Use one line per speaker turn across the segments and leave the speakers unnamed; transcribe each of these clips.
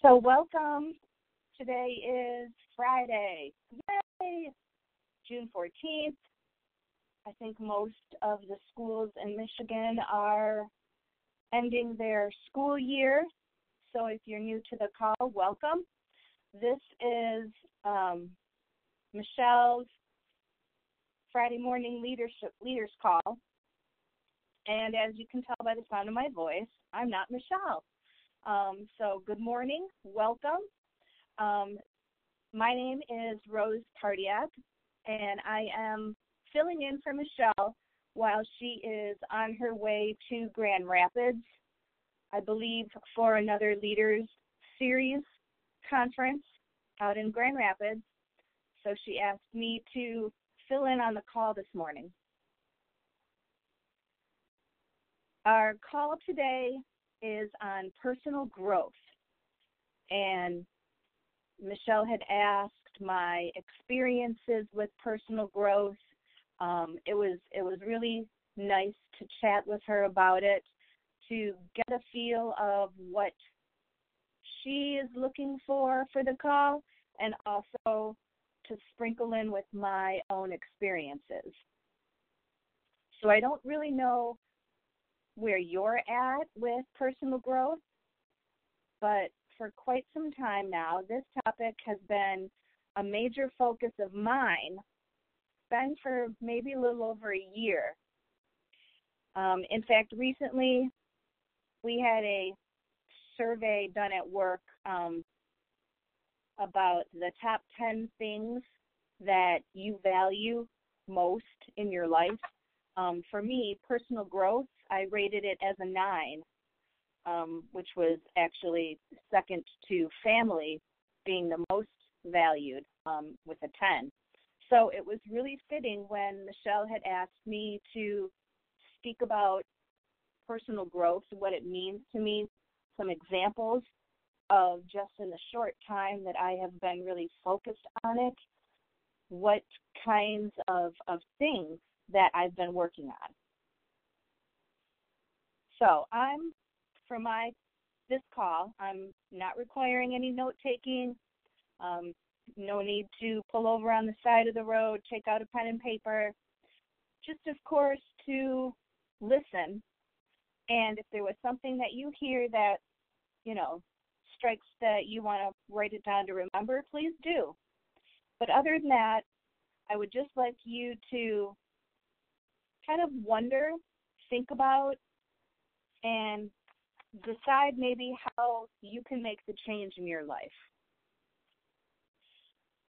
So, welcome. Today is Friday. Yay! June 14th. I think most of the schools in Michigan are ending their school year. So, if you're new to the call, welcome. This is um, Michelle's Friday morning leadership leaders call. And as you can tell by the sound of my voice, I'm not Michelle. Um, so, good morning, welcome. Um, my name is Rose Cardiac, and I am filling in for Michelle while she is on her way to Grand Rapids, I believe, for another Leaders Series conference out in Grand Rapids. So she asked me to fill in on the call this morning. Our call today is on personal growth. And Michelle had asked my experiences with personal growth. Um, it was it was really nice to chat with her about it, to get a feel of what she is looking for for the call, and also to sprinkle in with my own experiences. So I don't really know where you're at with personal growth, but for quite some time now, this topic has been a major focus of mine, been for maybe a little over a year. Um, in fact, recently we had a survey done at work um, about the top 10 things that you value most in your life. Um, for me, personal growth, I rated it as a nine, um, which was actually second to family being the most valued um, with a 10. So it was really fitting when Michelle had asked me to speak about personal growth, what it means to me, some examples of just in the short time that I have been really focused on it, what kinds of, of things that I've been working on. So I'm for my this call, I'm not requiring any note taking. Um, no need to pull over on the side of the road, take out a pen and paper. Just, of course, to listen. And if there was something that you hear that, you know, strikes that you want to write it down to remember, please do. But other than that, I would just like you to kind of wonder, think about, and decide maybe how you can make the change in your life.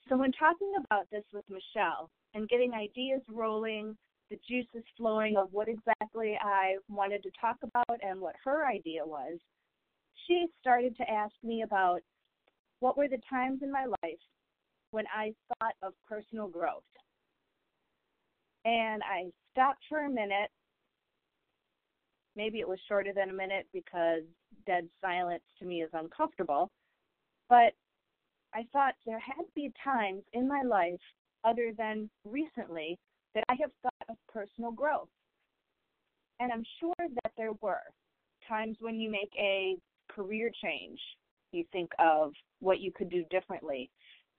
So, when talking about this with Michelle and getting ideas rolling, the juices flowing of what exactly I wanted to talk about and what her idea was, she started to ask me about what were the times in my life when I thought of personal growth. And I stopped for a minute. Maybe it was shorter than a minute because dead silence to me is uncomfortable. But I thought there had to be times in my life, other than recently, that I have thought of personal growth. And I'm sure that there were times when you make a career change, you think of what you could do differently.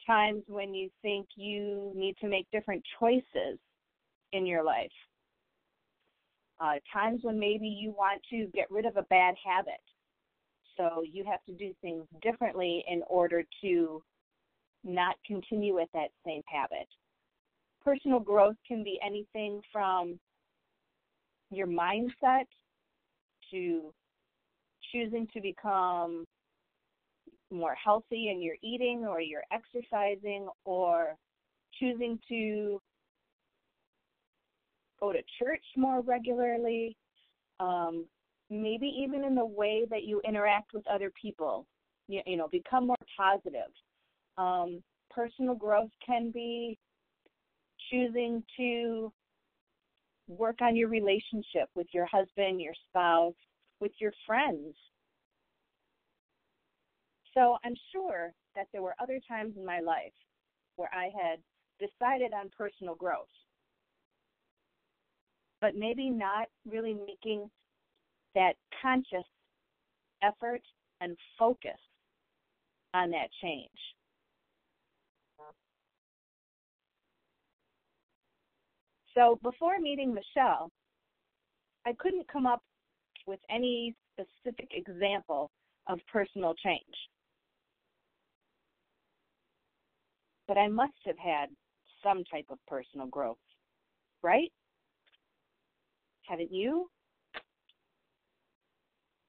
Times when you think you need to make different choices in your life. Uh, times when maybe you want to get rid of a bad habit. So you have to do things differently in order to not continue with that same habit. Personal growth can be anything from your mindset to choosing to become more healthy in your eating or your exercising or choosing to go to church more regularly, um, maybe even in the way that you interact with other people. You, you know, become more positive. Um, personal growth can be choosing to work on your relationship with your husband, your spouse, with your friends. So I'm sure that there were other times in my life where I had decided on personal growth, but maybe not really making that conscious effort and focus on that change. So before meeting Michelle, I couldn't come up with any specific example of personal change. But I must have had some type of personal growth, right? Haven't you?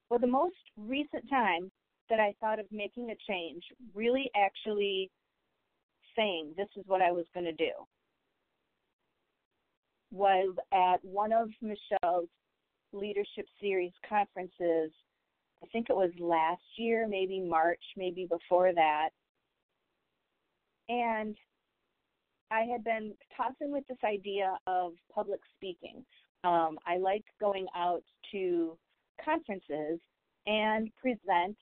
Well, the most recent time that I thought of making a change, really actually saying this is what I was going to do, was at one of Michelle's leadership series conferences. I think it was last year, maybe March, maybe before that. And I had been tossing with this idea of public speaking. Um, I like going out to conferences and present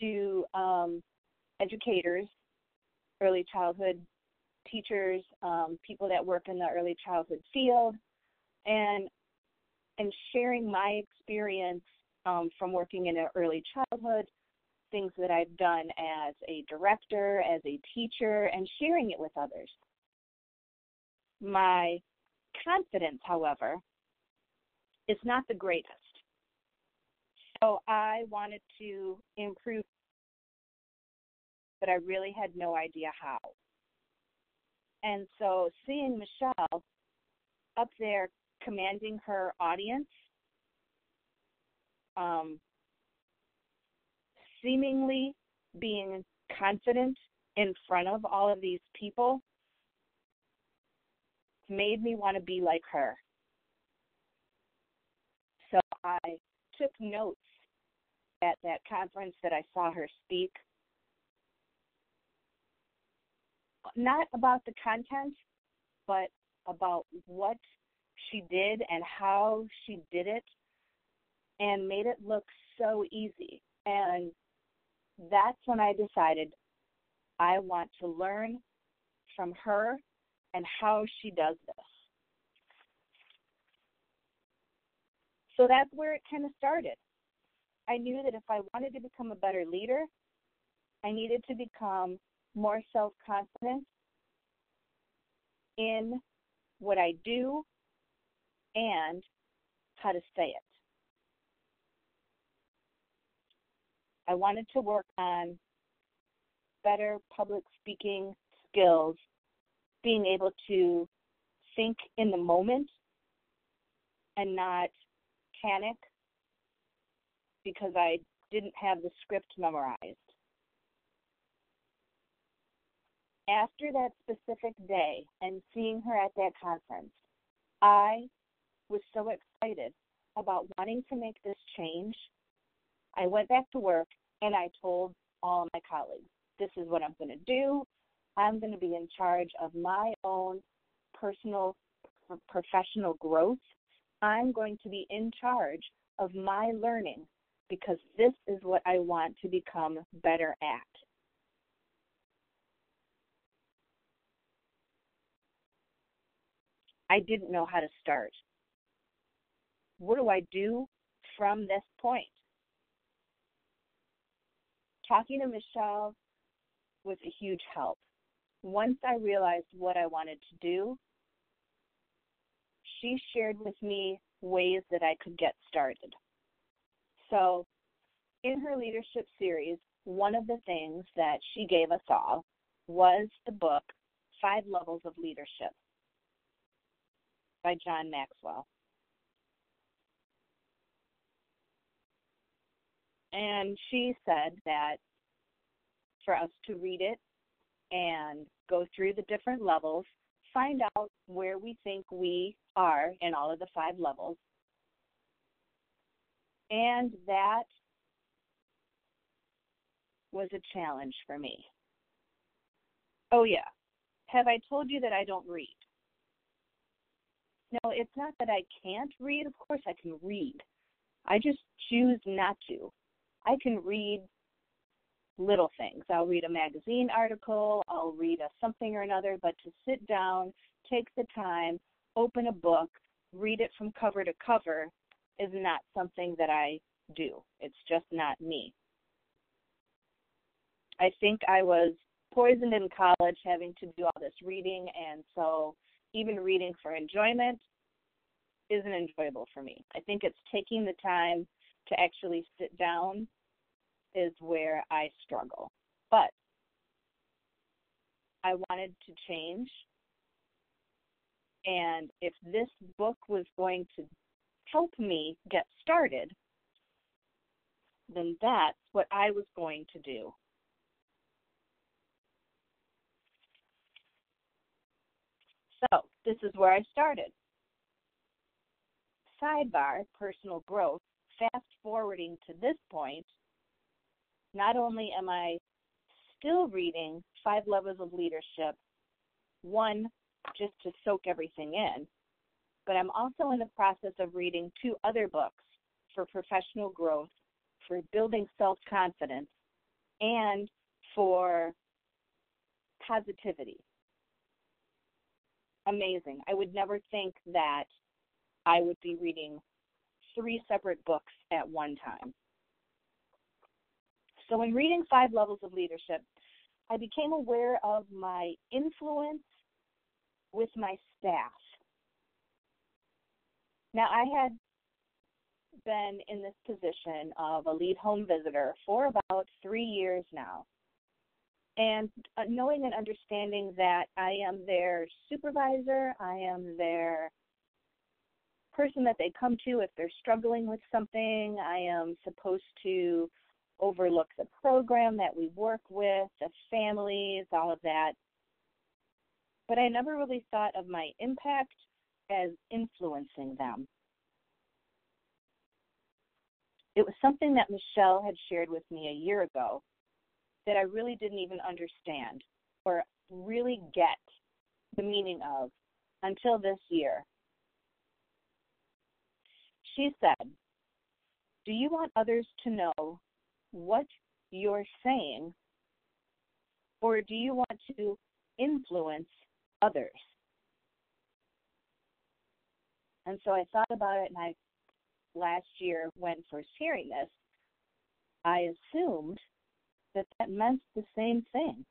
to um, educators, early childhood teachers, um, people that work in the early childhood field, and and sharing my experience um, from working in early childhood, things that I've done as a director, as a teacher, and sharing it with others. My confidence, however, is not the greatest. So I wanted to improve, but I really had no idea how. And so seeing Michelle up there commanding her audience, um, seemingly being confident in front of all of these people, made me want to be like her. So I took notes at that conference that I saw her speak. Not about the content, but about what she did and how she did it and made it look so easy. And that's when I decided I want to learn from her and how she does this. So that's where it kind of started. I knew that if I wanted to become a better leader, I needed to become more self confident in what I do and how to say it. I wanted to work on better public speaking skills, being able to think in the moment and not panic because I didn't have the script memorized. After that specific day and seeing her at that conference, I was so excited about wanting to make this change. I went back to work and I told all my colleagues, this is what I'm going to do. I'm going to be in charge of my own personal professional growth. I'm going to be in charge of my learning because this is what I want to become better at. I didn't know how to start. What do I do from this point? Talking to Michelle was a huge help. Once I realized what I wanted to do, she shared with me ways that I could get started. So, in her leadership series, one of the things that she gave us all was the book Five Levels of Leadership by John Maxwell. And she said that for us to read it and go through the different levels, find out where we think we are in all of the five levels, and that was a challenge for me. Oh, yeah. Have I told you that I don't read? No, it's not that I can't read. Of course, I can read. I just choose not to. I can read little things. I'll read a magazine article, I'll read a something or another, but to sit down, take the time, open a book, read it from cover to cover, is not something that I do. It's just not me. I think I was poisoned in college having to do all this reading, and so even reading for enjoyment isn't enjoyable for me. I think it's taking the time to actually sit down is where I struggle. But I wanted to change. And if this book was going to help me get started, then that's what I was going to do. So, this is where I started. Sidebar personal growth. Fast forwarding to this point, not only am I still reading Five Levels of Leadership, one, just to soak everything in, but I'm also in the process of reading two other books for professional growth, for building self confidence, and for positivity. Amazing. I would never think that I would be reading three separate books at one time. So, in reading Five Levels of Leadership, I became aware of my influence with my staff. Now, I had been in this position of a lead home visitor for about three years now. And uh, knowing and understanding that I am their supervisor, I am their person that they come to if they're struggling with something, I am supposed to overlook the program that we work with, the families, all of that. But I never really thought of my impact as influencing them. It was something that Michelle had shared with me a year ago that I really didn't even understand or really get the meaning of until this year. She said, Do you want others to know what you're saying, or do you want to influence others? And so I thought about it, and I last year when first hearing this, I assumed that that meant the same thing.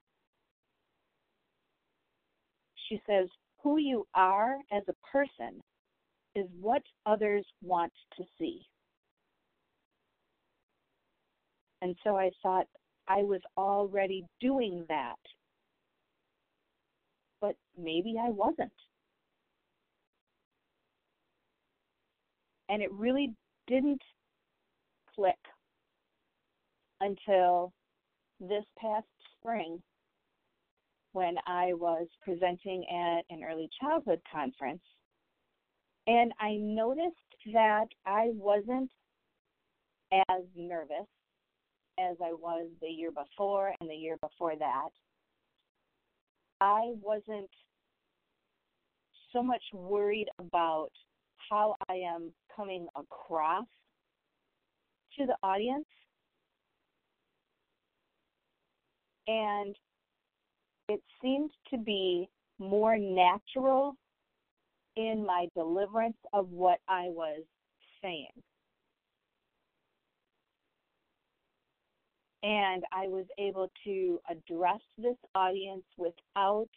She says, Who you are as a person is what others want to see. And so I thought I was already doing that. But maybe I wasn't. And it really didn't click until this past spring when I was presenting at an early childhood conference. And I noticed that I wasn't as nervous as I was the year before and the year before that. I wasn't so much worried about how I am coming across to the audience. And it seemed to be more natural in my deliverance of what I was saying. And I was able to address this audience without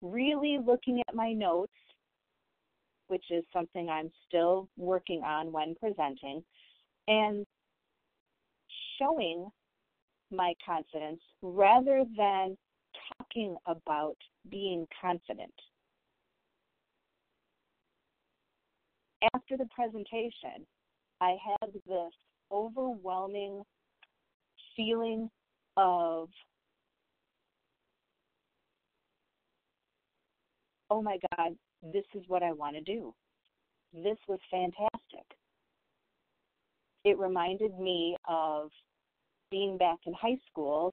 really looking at my notes, which is something I'm still working on when presenting, and showing my confidence rather than talking about being confident. After the presentation, I had this overwhelming feeling of oh my God, this is what I want to do. This was fantastic. It reminded me of being back in high school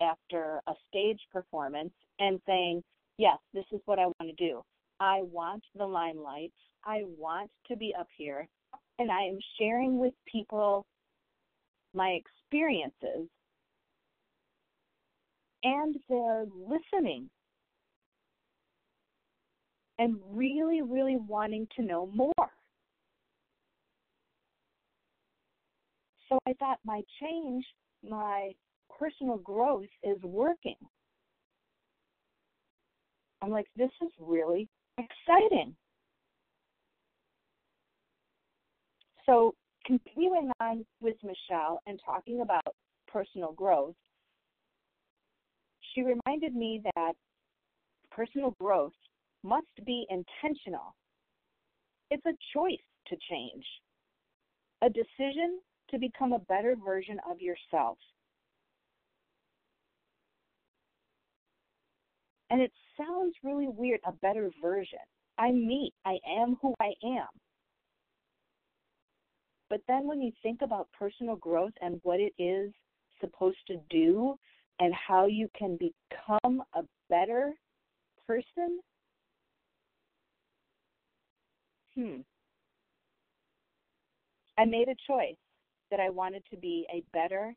after a stage performance and saying, Yes, this is what I want to do. I want the limelight. I want to be up here. And I am sharing with people my experiences and they're listening and really, really wanting to know more. So I thought my change, my personal growth is working. I'm like, this is really exciting. So, continuing on with Michelle and talking about personal growth, she reminded me that personal growth must be intentional. It's a choice to change, a decision to become a better version of yourself. And it sounds really weird, a better version. I'm me. I am who I am. But then when you think about personal growth and what it is supposed to do and how you can become a better person, hmm. I made a choice that I wanted to be a better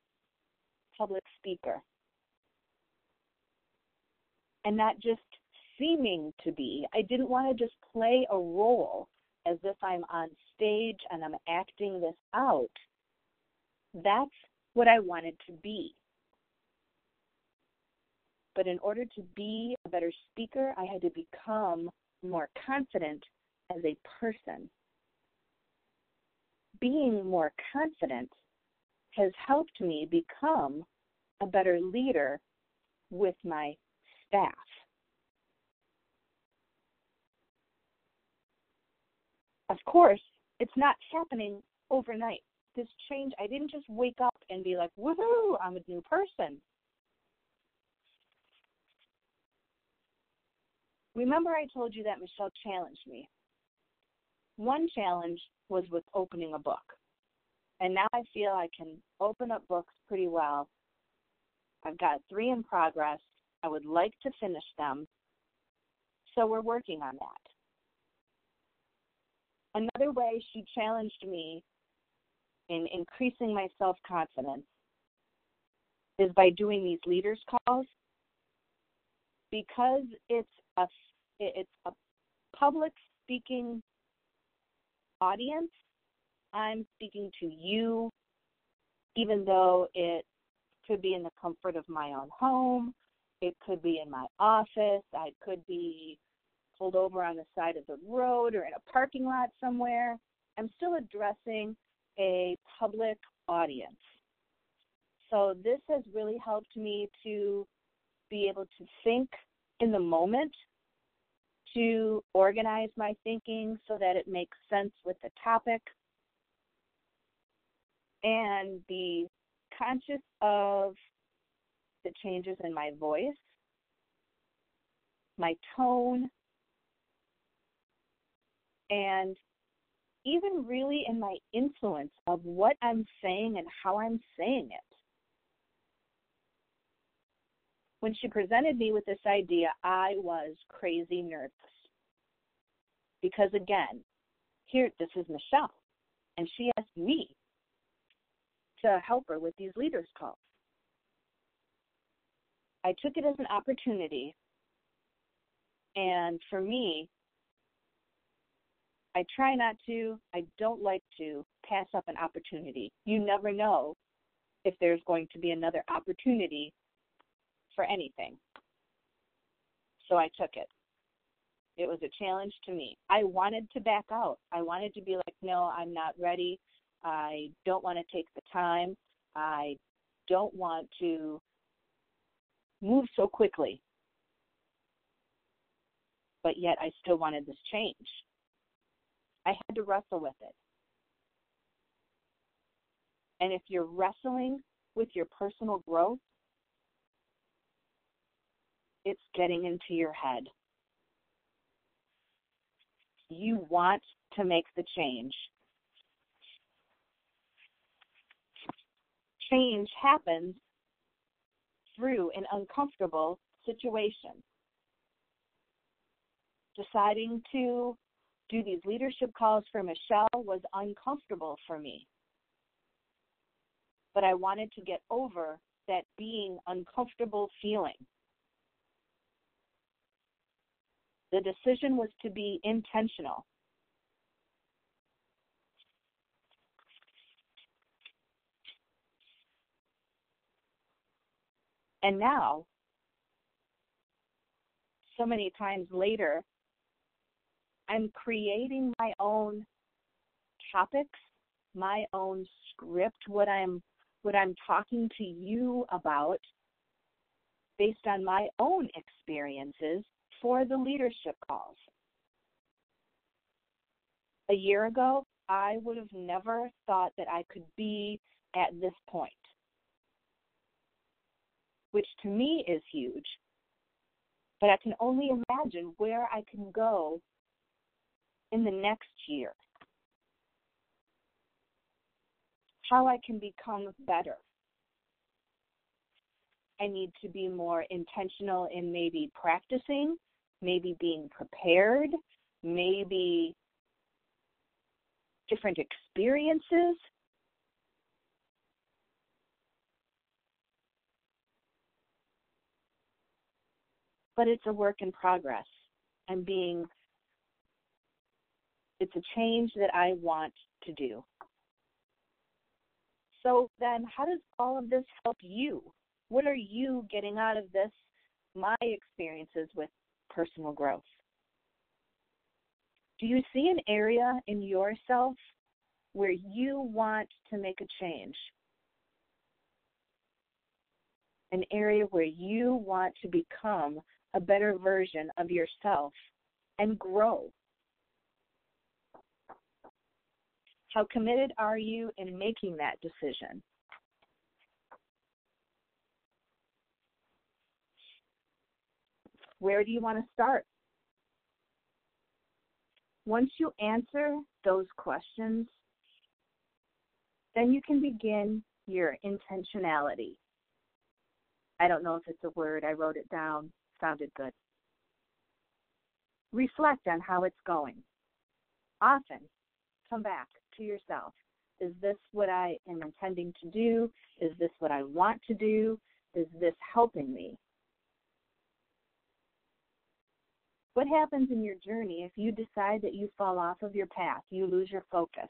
public speaker. And not just seeming to be. I didn't want to just play a role as if I'm on stage and I'm acting this out. That's what I wanted to be. But in order to be a better speaker, I had to become more confident as a person. Being more confident has helped me become a better leader with my staff. Of course, it's not happening overnight. This change, I didn't just wake up and be like, woohoo, I'm a new person. Remember, I told you that Michelle challenged me. One challenge was with opening a book. And now I feel I can open up books pretty well. I've got three in progress. I would like to finish them. So we're working on that. Another way she challenged me in increasing my self confidence is by doing these leaders calls. Because it's a it's a public speaking audience i'm speaking to you even though it could be in the comfort of my own home it could be in my office i could be pulled over on the side of the road or in a parking lot somewhere, I'm still addressing a public audience. So this has really helped me to be able to think in the moment, to organize my thinking so that it makes sense with the topic, and be conscious of the changes in my voice, my tone, and even really in my influence of what I'm saying and how I'm saying it. When she presented me with this idea, I was crazy nervous. Because again, here, this is Michelle, and she asked me to help her with these leaders' calls. I took it as an opportunity, and for me, I try not to. I don't like to pass up an opportunity. You never know if there's going to be another opportunity for anything. So I took it. It was a challenge to me. I wanted to back out. I wanted to be like, no, I'm not ready. I don't want to take the time. I don't want to move so quickly. But yet I still wanted this change. I had to wrestle with it. And if you're wrestling with your personal growth, it's getting into your head. You want to make the change. Change happens through an uncomfortable situation. Deciding to do these leadership calls for Michelle was uncomfortable for me. But I wanted to get over that being uncomfortable feeling. The decision was to be intentional. And now, so many times later, I'm creating my own topics, my own script, what I'm what I'm talking to you about based on my own experiences for the leadership calls. A year ago, I would have never thought that I could be at this point, which to me is huge. But I can only imagine where I can go in the next year. How I can become better. I need to be more intentional in maybe practicing, maybe being prepared, maybe different experiences. But it's a work in progress. I'm being, it's a change that I want to do. So then, how does all of this help you? What are you getting out of this? My experiences with personal growth. Do you see an area in yourself where you want to make a change? An area where you want to become a better version of yourself and grow? How committed are you in making that decision? Where do you want to start? Once you answer those questions, then you can begin your intentionality. I don't know if it's a word, I wrote it down, sounded good. Reflect on how it's going. Often, come back to yourself. Is this what I am intending to do? Is this what I want to do? Is this helping me? What happens in your journey if you decide that you fall off of your path, you lose your focus?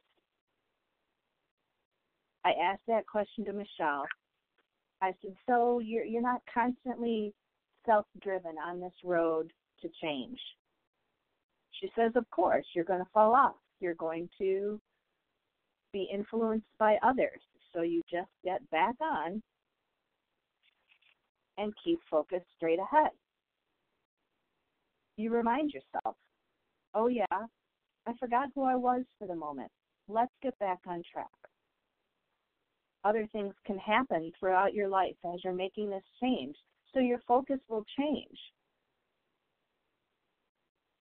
I asked that question to Michelle. I said, "So you're you're not constantly self-driven on this road to change?" She says, "Of course, you're going to fall off. You're going to be influenced by others. So you just get back on and keep focused straight ahead." you remind yourself, oh, yeah, I forgot who I was for the moment. Let's get back on track. Other things can happen throughout your life as you're making this change, so your focus will change.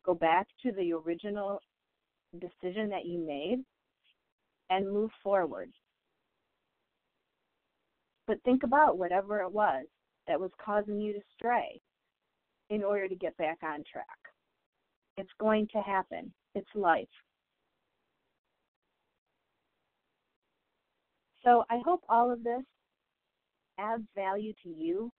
Go back to the original decision that you made and move forward. But think about whatever it was that was causing you to stray in order to get back on track. It's going to happen. It's life. So I hope all of this adds value to you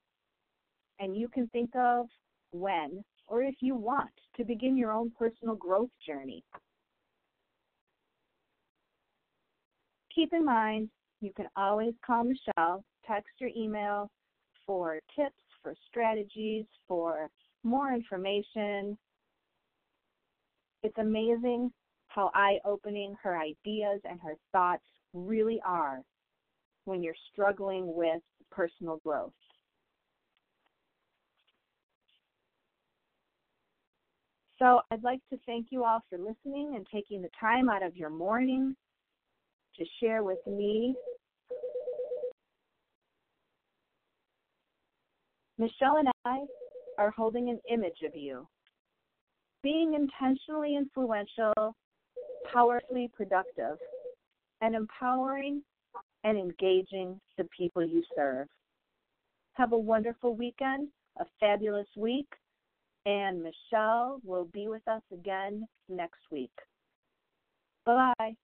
and you can think of when or if you want to begin your own personal growth journey. Keep in mind, you can always call Michelle, text or email for tips, for strategies, for more information. It's amazing how eye opening her ideas and her thoughts really are when you're struggling with personal growth. So I'd like to thank you all for listening and taking the time out of your morning to share with me. Michelle and I are holding an image of you. Being intentionally influential, powerfully productive, and empowering and engaging the people you serve. Have a wonderful weekend, a fabulous week, and Michelle will be with us again next week. Bye bye.